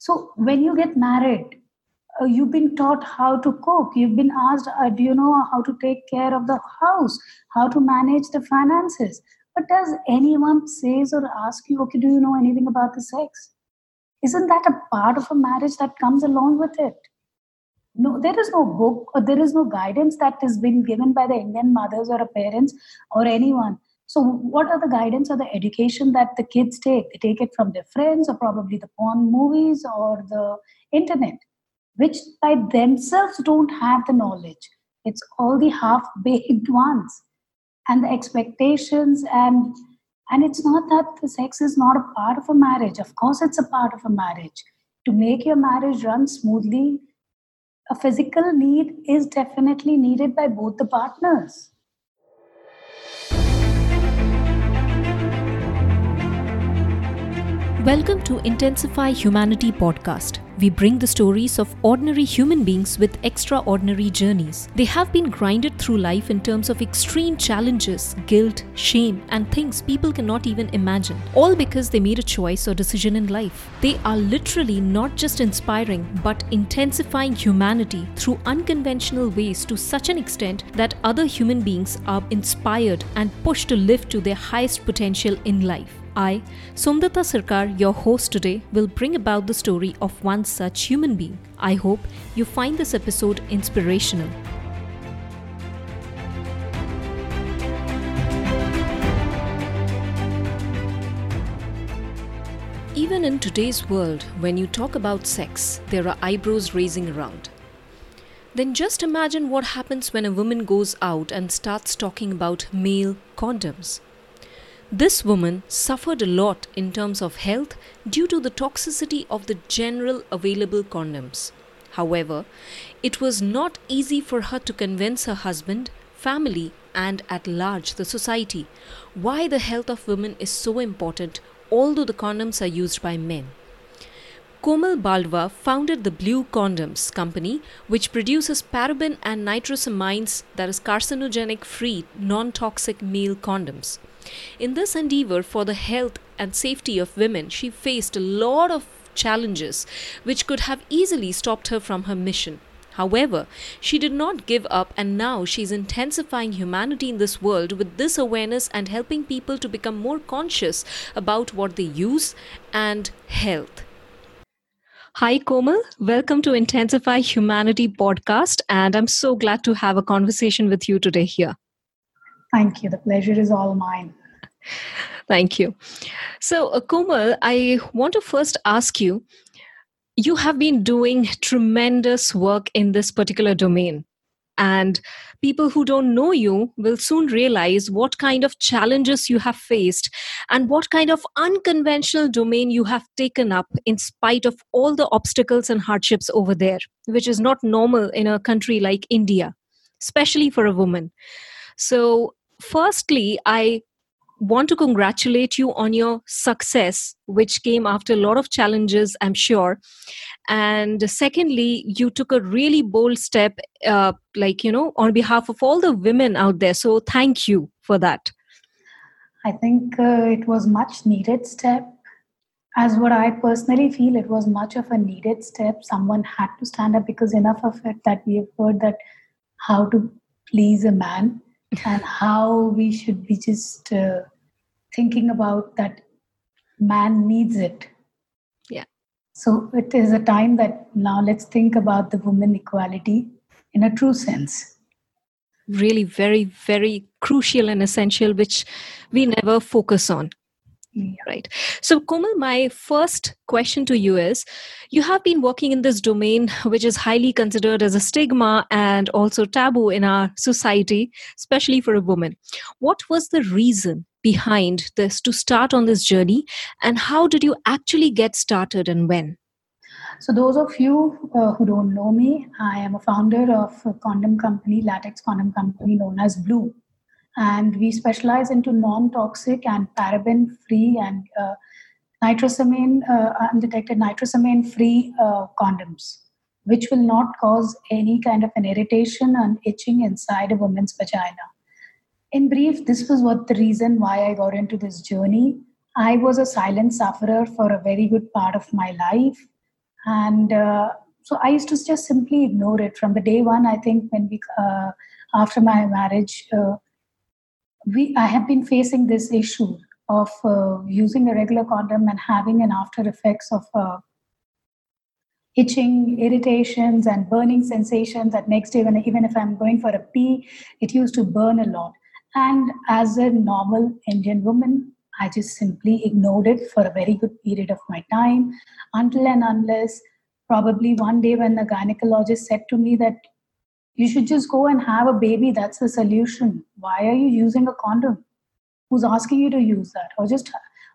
So when you get married, uh, you've been taught how to cook. You've been asked, uh, do you know how to take care of the house, how to manage the finances? But does anyone says or ask you, okay, do you know anything about the sex? Isn't that a part of a marriage that comes along with it? No, there is no book or there is no guidance that has been given by the Indian mothers or parents or anyone. So, what are the guidance or the education that the kids take? They take it from their friends or probably the porn movies or the internet, which by themselves don't have the knowledge. It's all the half baked ones and the expectations and and it's not that the sex is not a part of a marriage of course it's a part of a marriage to make your marriage run smoothly a physical need is definitely needed by both the partners Welcome to Intensify Humanity podcast. We bring the stories of ordinary human beings with extraordinary journeys. They have been grinded through life in terms of extreme challenges, guilt, shame, and things people cannot even imagine. All because they made a choice or decision in life. They are literally not just inspiring, but intensifying humanity through unconventional ways to such an extent that other human beings are inspired and pushed to live to their highest potential in life. I, Somdata Sarkar, your host today, will bring about the story of one such human being. I hope you find this episode inspirational. Even in today's world, when you talk about sex, there are eyebrows raising around. Then just imagine what happens when a woman goes out and starts talking about male condoms. This woman suffered a lot in terms of health due to the toxicity of the general available condoms. However, it was not easy for her to convince her husband, family, and at large the society why the health of women is so important, although the condoms are used by men. Komal Baldwa founded the Bleu Condoms company, which produces paraben and nitrosamines, that is carcinogenic free, non toxic male condoms. In this endeavor for the health and safety of women, she faced a lot of challenges which could have easily stopped her from her mission. However, she did not give up, and now she is intensifying humanity in this world with this awareness and helping people to become more conscious about what they use and health. Hi, Komal. Welcome to Intensify Humanity podcast. And I'm so glad to have a conversation with you today here. Thank you. The pleasure is all mine. Thank you. So, uh, I want to first ask you you have been doing tremendous work in this particular domain. And people who don't know you will soon realize what kind of challenges you have faced and what kind of unconventional domain you have taken up in spite of all the obstacles and hardships over there, which is not normal in a country like India, especially for a woman. So, firstly, I want to congratulate you on your success, which came after a lot of challenges, I'm sure. And secondly, you took a really bold step, uh, like, you know, on behalf of all the women out there. So thank you for that. I think uh, it was much needed step. As what I personally feel, it was much of a needed step. Someone had to stand up because enough of it that we have heard that how to please a man and how we should be just uh, thinking about that man needs it. Yeah. So it is a time that now let's think about the woman equality in a true sense. Really very very crucial and essential which we never focus on. Right. So, Komal, my first question to you is you have been working in this domain, which is highly considered as a stigma and also taboo in our society, especially for a woman. What was the reason behind this to start on this journey, and how did you actually get started and when? So, those of you uh, who don't know me, I am a founder of a condom company, latex condom company known as Bleu and we specialize into non-toxic and paraben-free and uh, nitrosamine uh, undetected nitrosamine-free uh, condoms, which will not cause any kind of an irritation and itching inside a woman's vagina. In brief, this was what the reason why I got into this journey. I was a silent sufferer for a very good part of my life. and uh, so I used to just simply ignore it from the day one. I think when we uh, after my marriage, uh, we I have been facing this issue of uh, using a regular condom and having an after effects of uh, itching, irritations, and burning sensations. That next day, when even if I'm going for a pee, it used to burn a lot. And as a normal Indian woman, I just simply ignored it for a very good period of my time until and unless probably one day when the gynecologist said to me that you should just go and have a baby, that's the solution. Why are you using a condom? Who's asking you to use that? Or just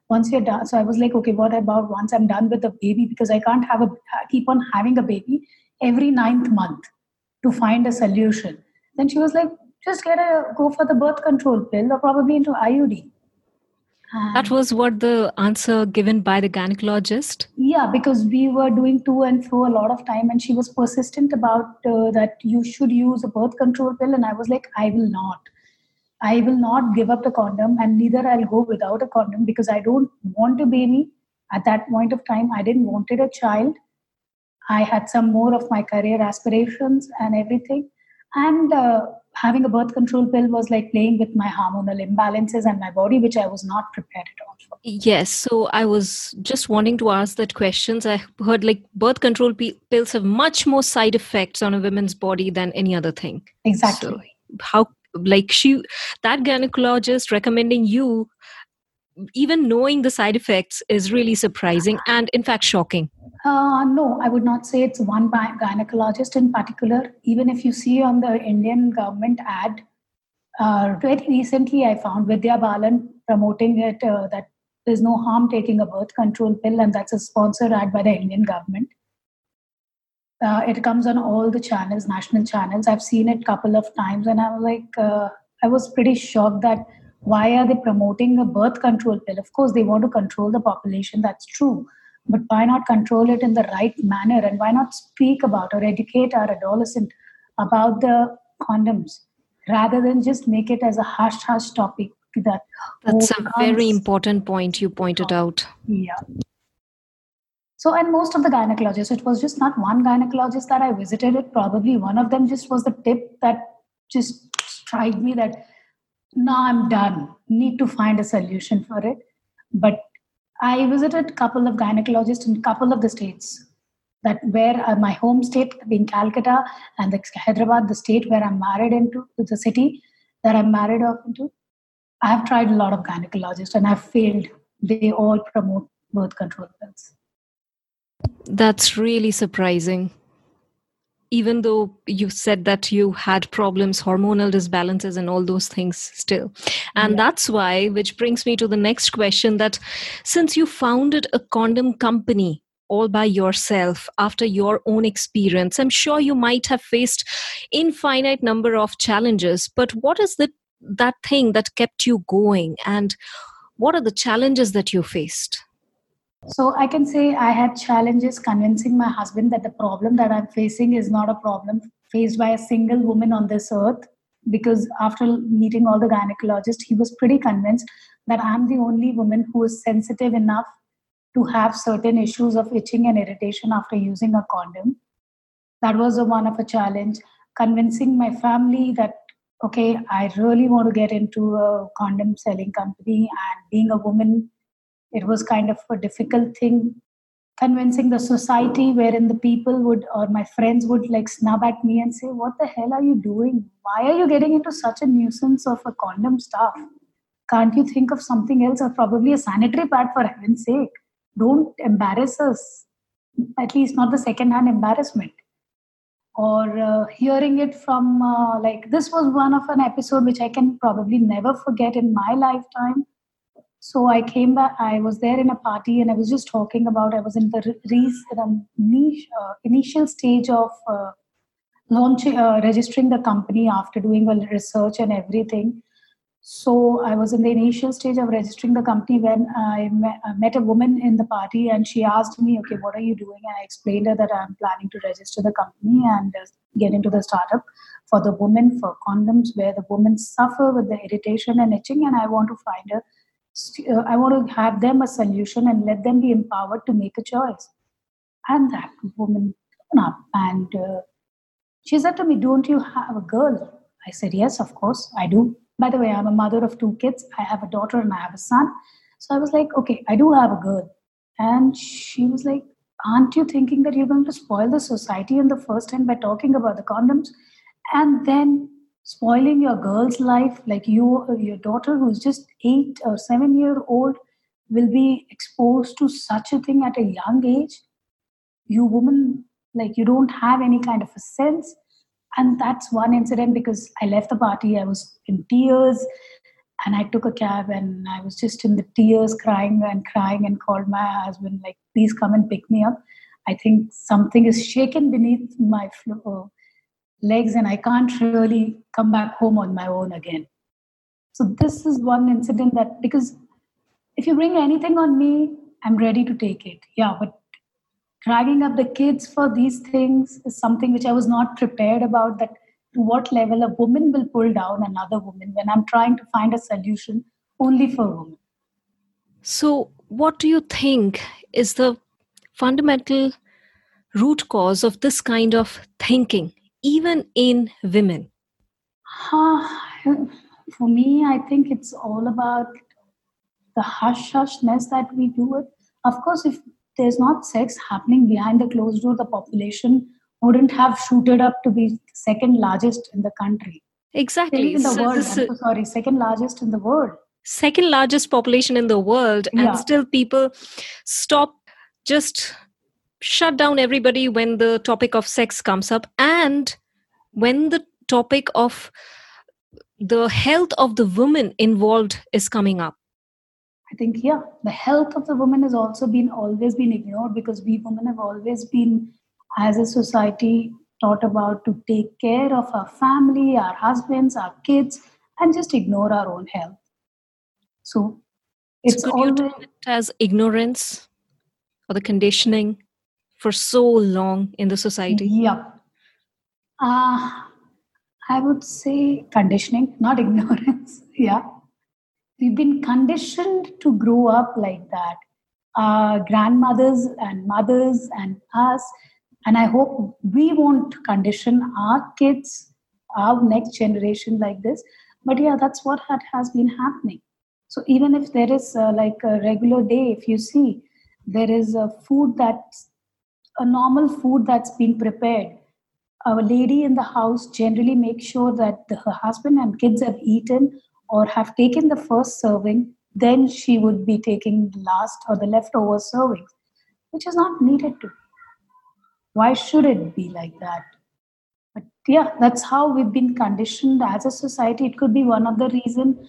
once you're done. So I was like, okay, what about once I'm done with the baby? Because I can't have a keep on having a baby every ninth month to find a solution. Then she was like, just get a go for the birth control pill or probably into IUD. That was what the answer given by the gynecologist? Yeah, because we were doing to and fro a lot of time, and she was persistent about uh, that you should use a birth control pill. And I was like, I will not. I will not give up the condom, and neither I'll go without a condom because I don't want a baby. At that point of time, I didn't wanted a child. I had some more of my career aspirations and everything. And uh, having a birth control pill was like playing with my hormonal imbalances and my body, which I was not prepared at all for. Yes. So I was just wanting to ask that questions. I heard like birth control p- pills have much more side effects on a woman's body than any other thing. Exactly. So how like she that gynecologist recommending you even knowing the side effects is really surprising and in fact shocking. Uh, no i would not say it's one gynecologist in particular. Even if you see on the indian government ad uh, very recently i found vidya balan promoting it uh, that there's no harm taking a birth control pill and that's a sponsored ad by the indian government. Uh, it comes on all the channels national channels. I've seen it a couple of times and i was like uh, i was pretty shocked that why are they promoting a birth control pill? Of course they want to control the population that's true. But why not control it in the right manner? And why not speak about or educate our adolescent about the condoms rather than just make it as a hush hush topic that that's a very important point you pointed out. Yeah. So and most of the gynecologists it was just not one gynecologist that i visited it probably one of them just was the tip that just struck me that now i'm done. Need to find a solution for it. But i visited a couple of gynecologists in a couple of the states that where uh, my home state being calcutta and the hyderabad the state where i'm married into the city that i'm married off into. I have tried a lot of gynecologists and i've failed. They all promote birth control pills. That's really surprising even though you said that you had problems hormonal disbalances and all those things still. And yeah. that's why which brings me to the next question that since you founded a condom company all by yourself after your own experience i'm sure you might have faced infinite number of challenges but what is the that thing that kept you going? And what are the challenges that you faced so I can say I had challenges convincing my husband that the problem that I'm facing is not a problem faced by a single woman on this earth. Because after meeting all the gynecologists, he was pretty convinced that I'm the only woman who is sensitive enough to have certain issues of itching and irritation after using a condom. That was a one of a challenge. Convincing my family that okay, I really want to get into a condom selling company and being a woman it was kind of a difficult thing convincing the society wherein the people would or my friends would like snub at me and say what the hell are you doing? Why are you getting into such a nuisance of a condom stuff can't you think of something else or probably a sanitary pad for heaven's sake? Don't embarrass us. At least not the second hand embarrassment. Or uh, hearing it from uh, like this was one of an episode which i can probably never forget in my lifetime so I came back. I was there in a party, and I was just talking about. I was in the re- niche, uh, initial stage of uh, launching, uh, registering the company after doing a research and everything. So I was in the initial stage of registering the company when I met, I met, a woman in the party, and she asked me, "Okay, what are you doing?" And I explained her that I'm planning to register the company and uh, get into the startup for the women for condoms, where the women suffer with the irritation and itching, and I want to find a I want to have them a solution and let them be empowered to make a choice. And that woman came up and uh, she said to me, Don't you have a girl? I said, Yes, of course, I do. By the way, I'm a mother of two kids. I have a daughter and I have a son. So I was like, Okay, I do have a girl. And she was like, Aren't you thinking that you're going to spoil the society in the first time by talking about the condoms? And then spoiling your girl's life, like you, your daughter who's just eight or seven year old, will be exposed to such a thing at a young age. You woman, like you don't have any kind of a sense. And that's one incident because I left the party, I was in tears and I took a cab and I was just in the tears, crying and crying, and called my husband, like, please come and pick me up. I think something is shaken beneath my uh, legs, and I can't really come back home on my own again. So, this is one incident that, because if you bring anything on me, I'm ready to take it. Yeah, but dragging up the kids for these things is something which I was not prepared about. That to what level a woman will pull down another woman when I'm trying to find a solution only for women. So, what do you think is the fundamental root cause of this kind of thinking, even in women? Uh, for me, I think it's all about the hush hushness that we do it. Of course, if there's not sex happening behind the closed door, the population wouldn't have shooted up to be second largest in the country. Exactly. In the so world. So, sorry, second largest in the world. Second largest population in the world, and still people stop just shut down everybody when the topic of sex comes up. And when the topic of the health of the woman involved is coming up. I think yeah the health of the woman has also been always been ignored because we women have always been as a society taught about to take care of our family, our husbands, our kids, and just ignore our own health. So it's so always it as ignorance or the conditioning for so long in the society. Yeah. Uh, I would say conditioning, not ignorance. yeah. We've been conditioned to grow up like that. Our grandmothers and mothers and us and I hope we won't condition our kids, our next generation like this. But yeah, that's what has been happening. So even if there is uh, like a regular day, if you see, there is a food that's a normal food that's been prepared. A lady in the house generally makes sure that the, her husband and kids have eaten or have taken the first serving, then she would be taking the last or the leftover servings, which is not needed to why should it be like that? But yeah that's how we've been conditioned as a society. It could be one of the reason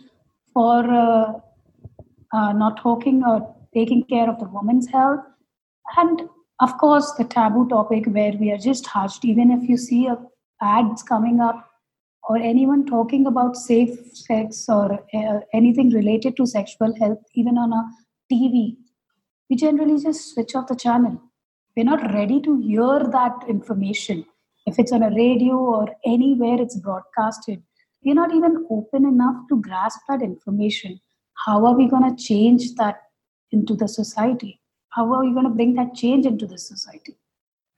for uh, uh, not talking or taking care of the woman's health. And of course the taboo topic where we are just hushed even if you see ads coming up or anyone talking about safe sex or uh, anything related to sexual health even on a tv we generally just switch off the channel. We're not ready to hear that information. If it's on a radio or anywhere it's broadcasted we're not even open enough to grasp that information. How are we going to change that into the society how are we going to bring that change into the society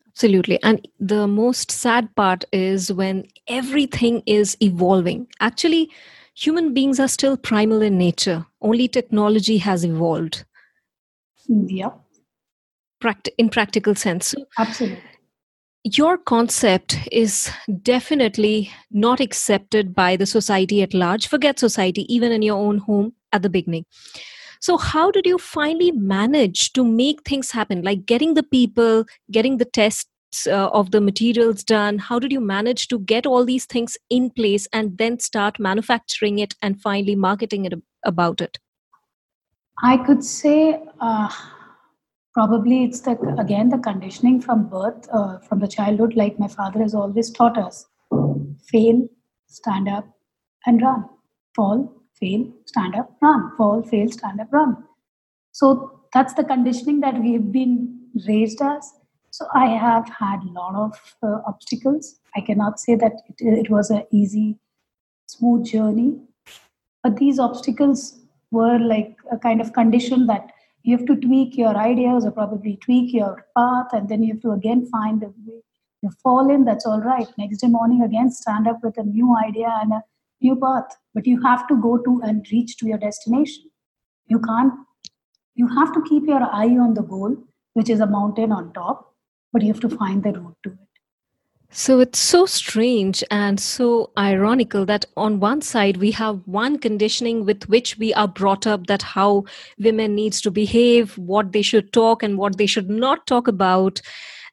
absolutely and the most sad part is when everything is evolving actually human beings are still primal in nature only technology has evolved yeah in practical sense. Absolutely. Your concept is definitely not accepted by the society at large. Forget society, even in your own home at the beginning. So, how did you finally manage to make things happen? Like getting the people, getting the tests uh, of the materials done? How did you manage to get all these things in place and then start manufacturing it and finally marketing it about it? I could say uh, probably it's the again the conditioning from birth uh, from the childhood like my father has always taught us fail stand up and run fall fail stand up run. Fall fail stand up run. So that's the conditioning that we've been raised as. So i have had a lot of uh, obstacles. I cannot say that it, it was an easy smooth journey. But these obstacles were like a kind of condition that you have to tweak your ideas or probably tweak your path and then you have to again find the way you fall in. That's all right. Next day morning again stand up with a new idea and a new path but you have to go to and reach to your destination you can't you have to keep your eye on the goal which is a mountain on top but you have to find the road to it so it's so strange and so ironical that on one side we have one conditioning with which we are brought up that how women needs to behave, what they should talk and what they should not talk about.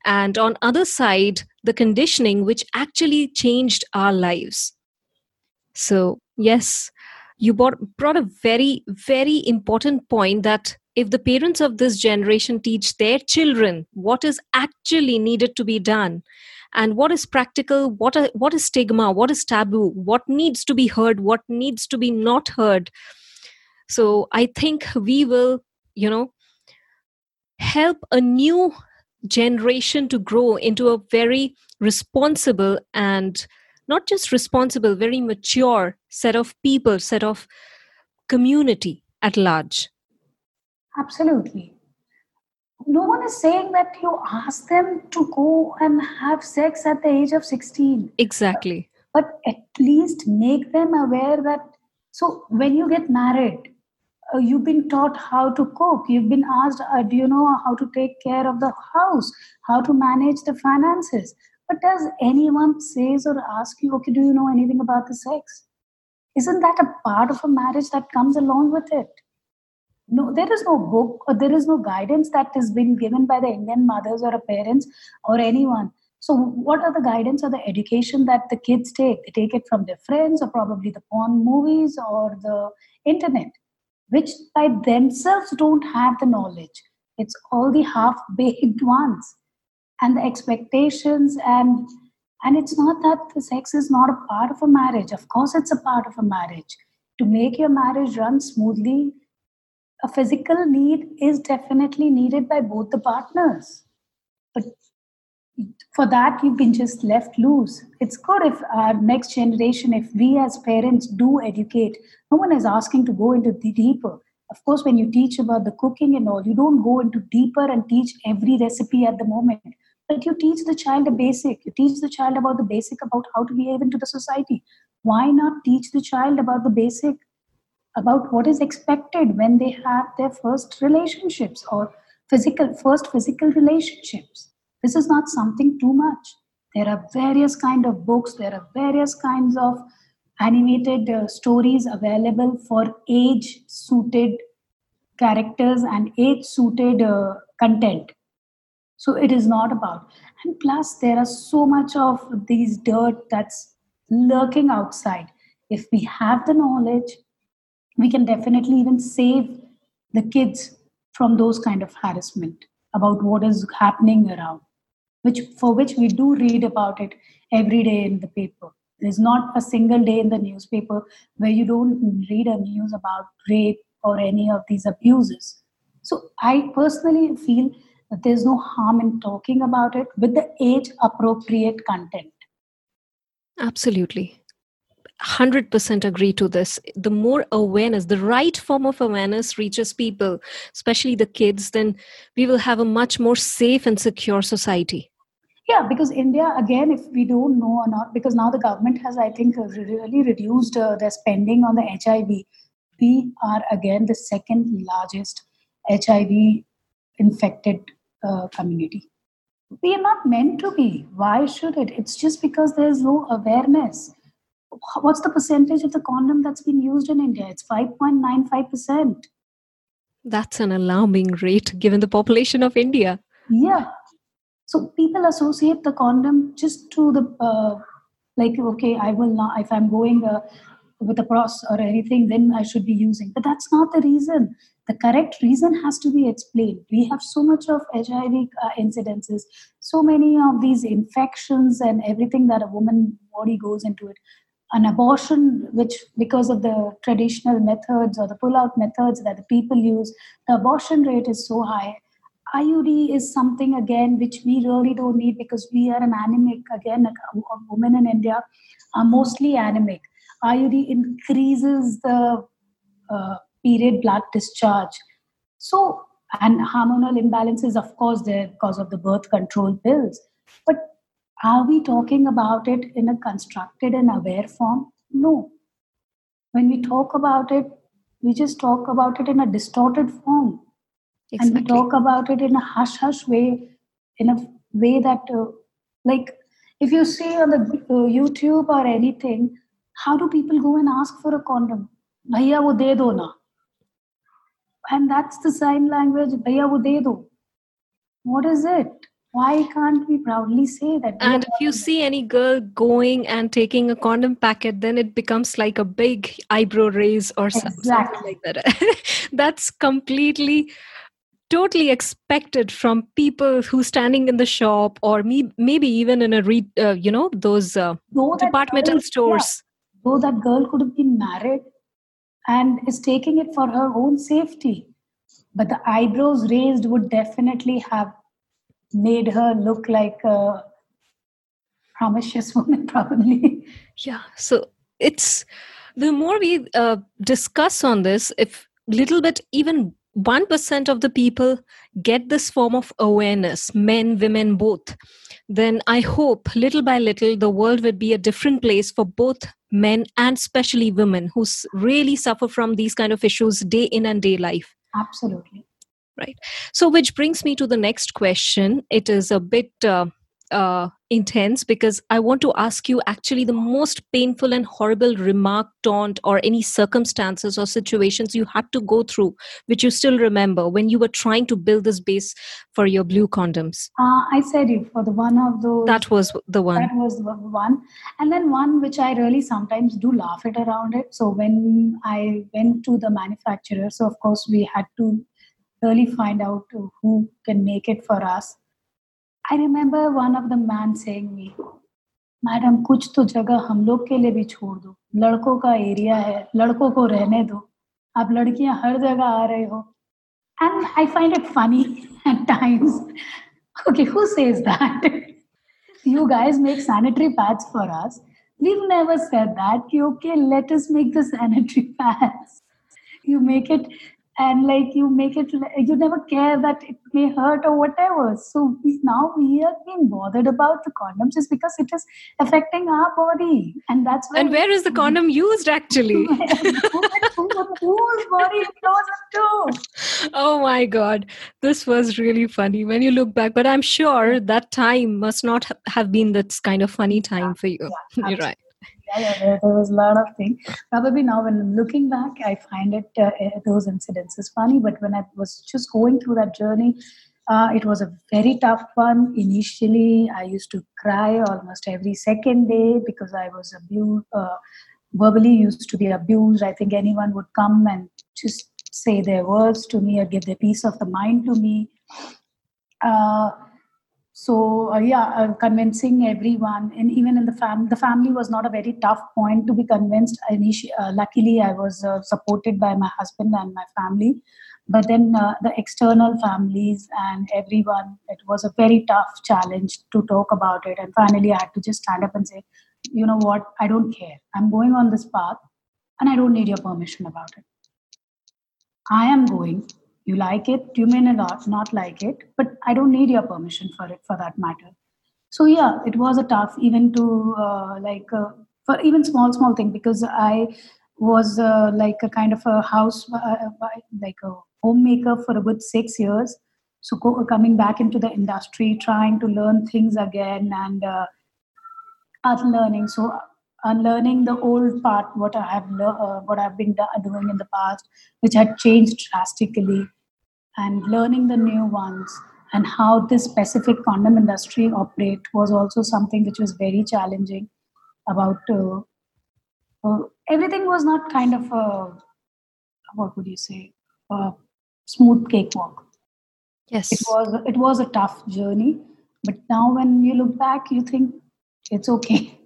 And on other side, the conditioning which actually changed our lives. So yes, you brought, brought a very, very important point that if the parents of this generation teach their children what is actually needed to be done and what is practical what are, what is stigma what is taboo what needs to be heard what needs to be not heard so i think we will you know help a new generation to grow into a very responsible and not just responsible very mature set of people set of community at large. Absolutely. No one is saying that you ask them to go and have sex at the age of 16 exactly. But at least make them aware that so when you get married uh, you've been taught how to cook. You've been asked uh, do you know how to take care of the house? How to manage the finances but does anyone says or ask you okay do you know anything about the sex? Isn't that a part of a marriage that comes along with it? No there is no book or there is no guidance that has been given by the indian mothers or parents or anyone. So what are the guidance or the education that the kids take? They take it from their friends or probably the porn movies or the internet which by themselves don't have the knowledge. It's all the half baked ones and the expectations and and it's not that the sex is not a part of a marriage of course it's a part of a marriage to make your marriage run smoothly a physical need is definitely needed by both the partners. But for that, you've been just left loose. It's good if our next generation, if we as parents do educate, no one is asking to go into the deeper. Of course, when you teach about the cooking and all, you don't go into deeper and teach every recipe at the moment. But you teach the child a basic. You teach the child about the basic about how to behave into the society. Why not teach the child about the basic about what is expected when they have their first relationships or physical first physical relationships this is not something too much there are various kind of books there are various kinds of animated uh, stories available for age suited characters and age suited uh, content so it is not about and plus there are so much of these dirt that's lurking outside. If we have the knowledge we can definitely even save the kids from those kind of harassment about what is happening around which for which we do read about it every day in the paper. There's not a single day in the newspaper where you don't read a news about rape or any of these abuses. So i personally feel that there's no harm in talking about it with the age appropriate content absolutely 100% agree to this. The more awareness, the right form of awareness reaches people, especially the kids, then we will have a much more safe and secure society. Yeah, because India, again, if we don't know or not, because now the government has, I think, really reduced uh, their spending on the HIV. We are, again, the second largest HIV infected uh, community. We are not meant to be. Why should it? It's just because there's no awareness what's the percentage of the condom that's been used in India? It's 5.95%. That's an alarming rate given the population of India. Yeah. So people associate the condom just to the, uh, like, okay, I will not, if I'm going uh, with a pros or anything, then I should be using. But that's not the reason. The correct reason has to be explained. We have so much of HIV uh, incidences, so many of these infections and everything that a woman body goes into it an abortion which because of the traditional methods or the pull-out methods that the people use the abortion rate is so high iud is something again which we really don't need because we are an anemic again women in india are mostly anemic iud increases the uh, period blood discharge. So and hormonal imbalances of course there because of the birth control pills. But are we talking about it in a constructed and aware form? No. When we talk about it we just talk about it in a distorted form. Exactly. and we talk about it in a hush hush way in a way that uh, like if you see on the uh, youtube or anything how do people go and ask for a condom? Bhaiya wo de do na. And that's the sign language bhaiya wo de do. What is it? Why can't we proudly say that and if you see any girl going and taking a condom packet then it becomes like a big eyebrow raise or exactly. something like that. That's completely totally expected from people who standing in the shop or me, maybe even in a re, uh, you know those uh, departmental stores. Though that girl could have been married and is taking it for her own safety. But the eyebrows raised would definitely have made her look like a promiscuous woman, probably. Yeah. So it's the more we uh, discuss on this, if little bit even 1% of the people get this form of awareness, men, women, both, then I hope little by little the world would be a different place for both men and especially women who really suffer from these kind of issues day in and day life. Absolutely. Right. So, which brings me to the next question. It is a bit uh, uh, intense because I want to ask you actually the most painful and horrible remark, taunt, or any circumstances or situations you had to go through, which you still remember when you were trying to build this base for your bleu condoms. Uh, I said it for the one of those. That was the one. That was the one. And then one which I really sometimes do laugh at around it. So when I went to the manufacturer, so of course we had to really find out who can make it for us I remember one of the man saying madam कुछ तो जगह हम लोग के लिए भी छोड़ दो लड़कों का एरिया है लड़कों को रहने दो आप लड़कियाँ हर जगह आ रहे हो and I find it funny at times okay who says that you guys make sanitary pads for us. We've never said that. Okay, let us make the sanitary pads. You make it and like you make it you never care that it may hurt or whatever. So we, now we are being bothered about the condoms is because it is affecting our body. And that's why and where is the condom used actually? Whose body it to oh my god. This was really funny when you look back but i'm sure that time must not have been that kind of funny time for you. yeah, you're right yeah, there, there, was a lot of things. Probably now, when looking back, I find it uh, eh, those incidents is funny. But when I was just going through that journey, uh, it was a very tough one. Initially, I used to cry almost every second day because I was abused, uh, verbally used to be abused. I think anyone would come and just say their words to me or give their peace of the mind to me. Uh, so uh, yeah uh, convincing everyone and even in the family the family was not a very tough point to be convinced. Initi- uh, luckily i was uh, supported by my husband and my family. But then uh, the external families and everyone it was a very tough challenge to talk about it. And finally i had to just stand up and say you know what? I don't care. I'm going on this path and i don't need your permission about it. I am going you like it you may not not like it but i don't need your permission for it for that matter. So yeah it was a tough even to uh, like uh, for even small small thing because i was uh, like a kind of a house uh, like a homemaker for a good six years. So co- coming back into the industry trying to learn things again and uh, unlearning so unlearning the old part what i have le- uh, what i've been do- doing in the past which had changed drastically and learning the new ones and how this specific condom industry operate was also something which was very challenging about uh, uh, everything was not kind of a what would you say a smooth cakewalk. Yes. It was it was a tough journey but now when you look back you think it's okay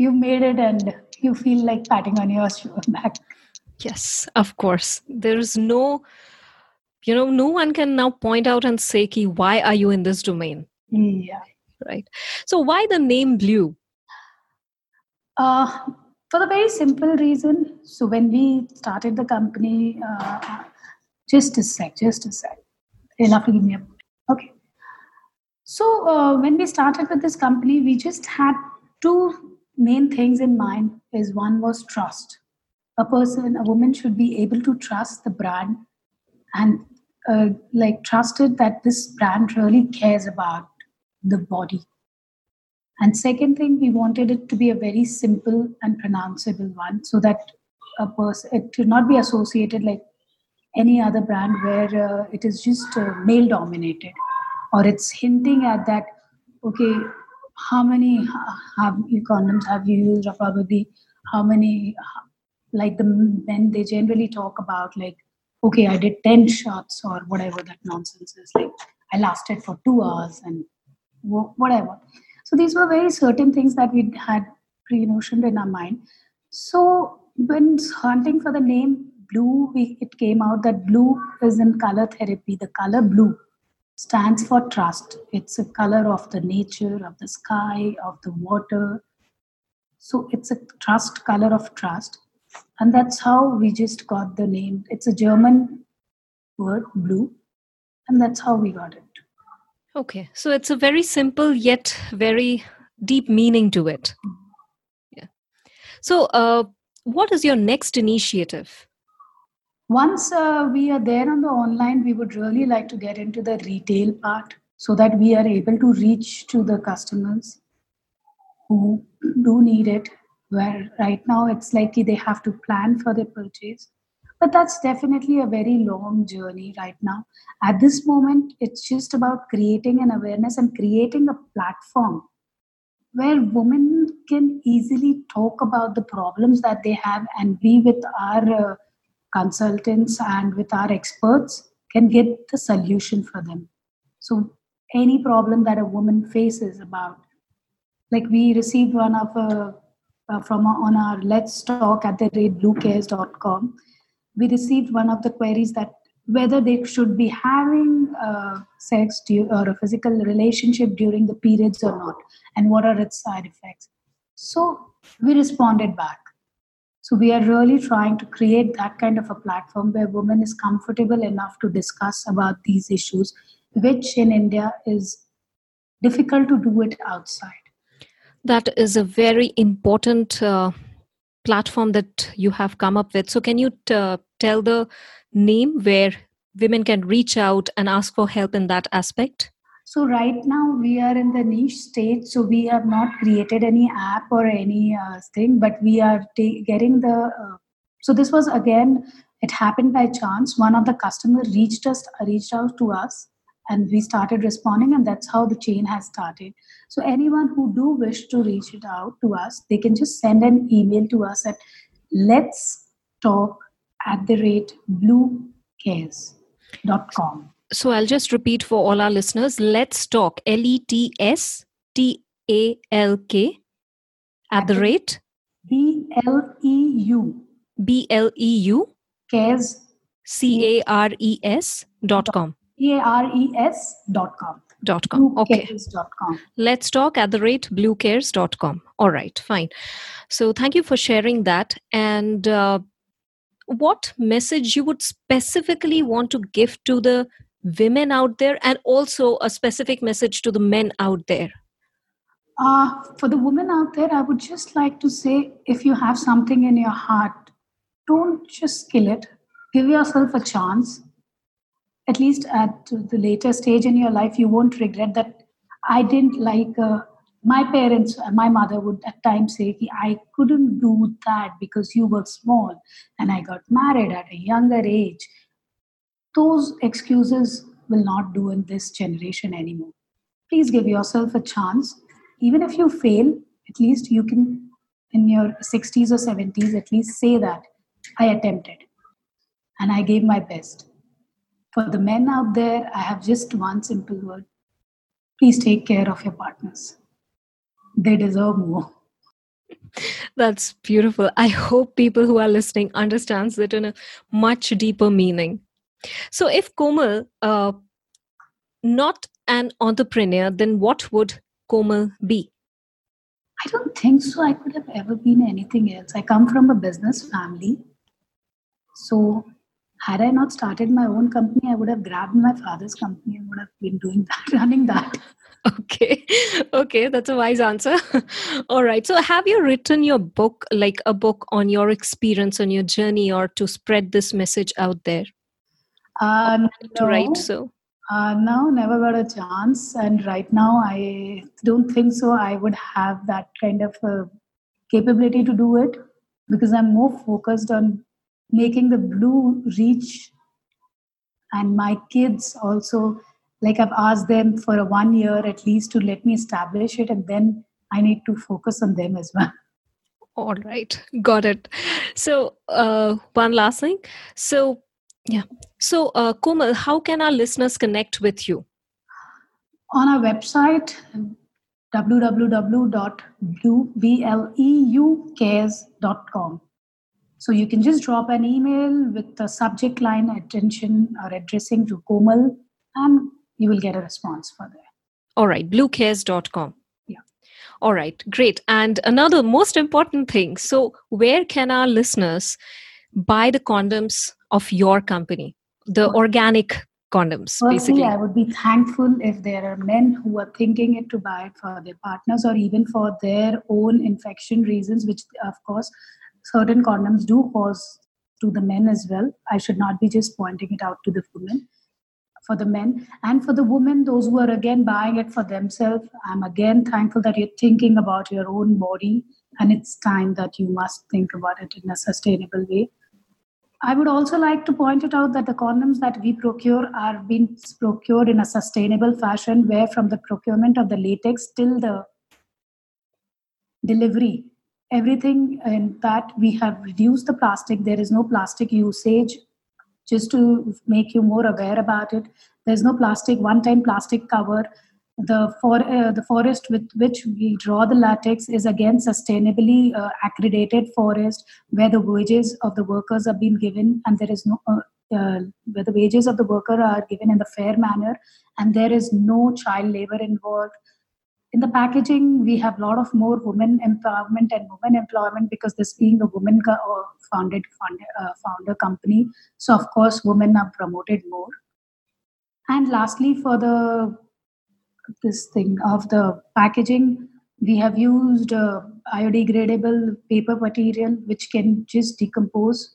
you made it and you feel like patting on your back. Yes of course. There is no you know no one can now point out and say Ki, why are you in this domain? Yeah. Right. So why the name bleu? Uh, for the very simple reason so when we started the company uh, just a sec just a sec. You'll to give me a okay. So uh, when we started with this company, we just had two main things in mind. Is one was trust. A person, a woman, should be able to trust the brand and uh, like trusted that this brand really cares about the body. And second thing, we wanted it to be a very simple and pronounceable one, so that a person it should not be associated like any other brand where uh, it is just uh, male dominated or it's hinting at that okay how many have condoms? Have you used or probably how many like the men they generally talk about like okay i did 10 shots or whatever that nonsense is like i lasted for two hours and whatever. So these were very certain things that we had pre-notioned in our mind. So when hunting for the name bleu we, it came out that blue is in color therapy the color blue stands for trust. It's a color of the nature of the sky of the water. So it's a trust color of trust. And that's how we just got the name. It's a german word bleu. And that's how we got it. Okay. So it's a very simple yet very deep meaning to it. Yeah. So uh, what is your next initiative? Once uh, we are there on the online, we would really like to get into the retail part so that we are able to reach to the customers who do need it. Where right now it's likely they have to plan for their purchase. But that's definitely a very long journey right now. At this moment, it's just about creating an awareness and creating a platform where women can easily talk about the problems that they have and we with our uh, consultants and with our experts can get the solution for them so any problem that a woman faces about like we received one of uh, uh, from on our let's talk at the rate bleucares.com we received one of the queries that whether they should be having uh, sex or a physical relationship during the periods or not, and what are its side effects. So we responded back. So we are really trying to create that kind of a platform where women is comfortable enough to discuss about these issues, which in India is difficult to do it outside. That is a very important uh, platform that you have come up with. So can you t- uh, tell the name where women can reach out and ask for help in that aspect? So right now we are in the niche stage. So we have not created any app or any uh, thing, but we are ta- getting the. Uh, so this was again, it happened by chance. One of the customer reached us, reached out to us, and we started responding, and that's how the chain has started. So anyone who do wish to reach it out to us, they can just send an email to us at let's talk at the rate bleucares.com. So I'll just repeat for all our listeners. Let's talk L E T S T A L K at the rate B L E U B L E U cares C A R E S dot com. C A R E S dot com. Dot com. Okay. Let's talk at the rate bleucares.com. All right, fine. So thank you for sharing that. And uh, what message you would specifically want to give to the women out there and also a specific message to the men out there? Uh, for the women out there i would just like to say if you have something in your heart don't just kill it. Give yourself a chance. At least at the later stage in your life you won't regret that. I didn't like uh, my parents, my mother would at times say, I couldn't do that because you were small and I got married at a younger age. Those excuses will not do in this generation anymore. Please give yourself a chance. Even if you fail, at least you can, in your 60s or 70s, at least say that I attempted and I gave my best. For the men out there, I have just one simple word please take care of your partners they deserve more that's beautiful i hope people who are listening understands it in a much deeper meaning so if komal uh, not an entrepreneur then what would komal be i don't think so i could have ever been anything else i come from a business family so had I not started my own company, I would have grabbed my father's company and would have been doing that, running that. Okay, okay, that's a wise answer. All right. So, have you written your book, like a book on your experience, on your journey, or to spread this message out there? Uh, no. To write so? Uh, no, never got a chance. And right now, I don't think so. I would have that kind of uh, capability to do it because I'm more focused on making the Bleu reach and my kids also like i've asked them for a one year at least to let me establish it and then i need to focus on them as well all right got it so uh, one last thing so yeah so uh, komal how can our listeners connect with you on our website www.bleucares.com so you can just drop an email with the subject line attention or addressing to Komal and you will get a response for there. All right, bleucares.com. Yeah. All right, great. And another most important thing so, where can our listeners buy the condoms of your company, the organic condoms, Firstly, basically? I would be thankful if there are men who are thinking it to buy it for their partners or even for their own infection reasons, which, of course, certain condoms do cause to the men as well. I should not be just pointing it out to the women. For the men and for the women, those who are again buying it for themselves, I'm again thankful that you're thinking about your own body, and it's time that you must think about it in a sustainable way. I would also like to point it out that the condoms that we procure are being procured in a sustainable fashion, where from the procurement of the latex till the delivery, everything in that we have reduced the plastic. There is no plastic usage. Just to make you more aware about it there's no plastic one time plastic cover the for uh, the forest with which we draw the latex is again sustainably uh, accredited forest where the wages of the workers are being given and there is no uh, uh where the wages of the worker are given in the fair manner and there is no child labor involved. In the packaging we have a lot of more women empowerment and women employment because this being a woman uh, founded uh, founder company. So of course women are promoted more. And lastly for the this thing of the packaging we have used uh, biodegradable paper material which can just decompose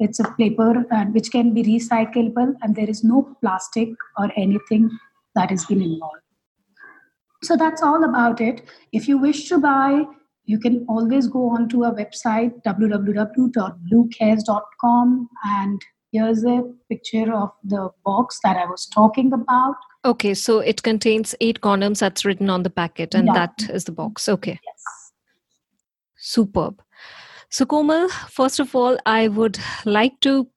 it's a paper and which can be recyclable and there is no plastic or anything that has been involved so that's all about it. If you wish to buy, you can always go on to our website www.bleucares.com and here's a picture of the box that I was talking about. Okay, so it contains eight condoms that's written on the packet, and yeah. that is the box. Okay. Yes. Superb. So, Komal, first of all, I would like to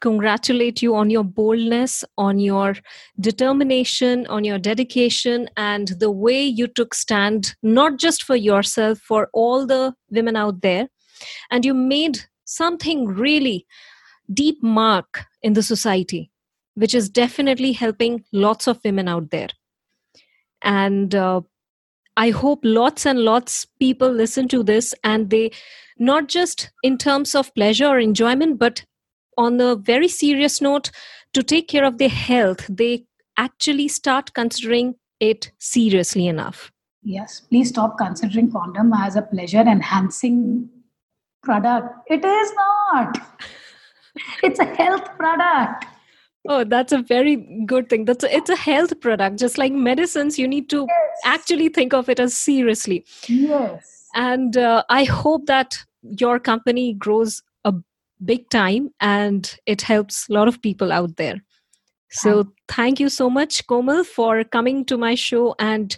congratulate you on your boldness, on your determination, on your dedication, and the way you took stand, not just for yourself, for all the women out there. And you made something really deep mark in the society, which is definitely helping lots of women out there. And uh, I hope lots and lots people listen to this and they not just in terms of pleasure or enjoyment, but on a very serious note, to take care of their health, they actually start considering it seriously enough. Yes, please stop considering condom as a pleasure enhancing product. It is not. it's a health product. Oh, that's a very good thing. That's a, it's a health product. Just like medicines, you need to yes. actually think of it as seriously. Yes. And uh, I hope that your company grows a big time and it helps a lot of people out there. So thank you so much, Komal, for coming to my show and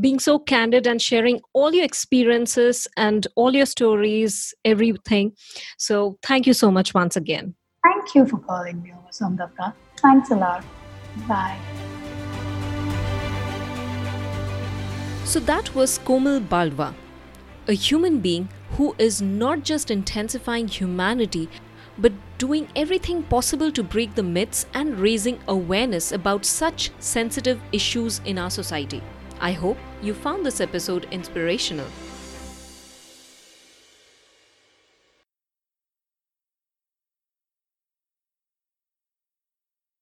being so candid and sharing all your experiences and all your stories, everything. So thank you so much once again. Thank you for calling me over, Samdapta. Thanks a lot. Bye. So that was Komal Balwa, a human being who is not just intensifying humanity but doing everything possible to break the myths and raising awareness about such sensitive issues in our society. I hope you found this episode inspirational.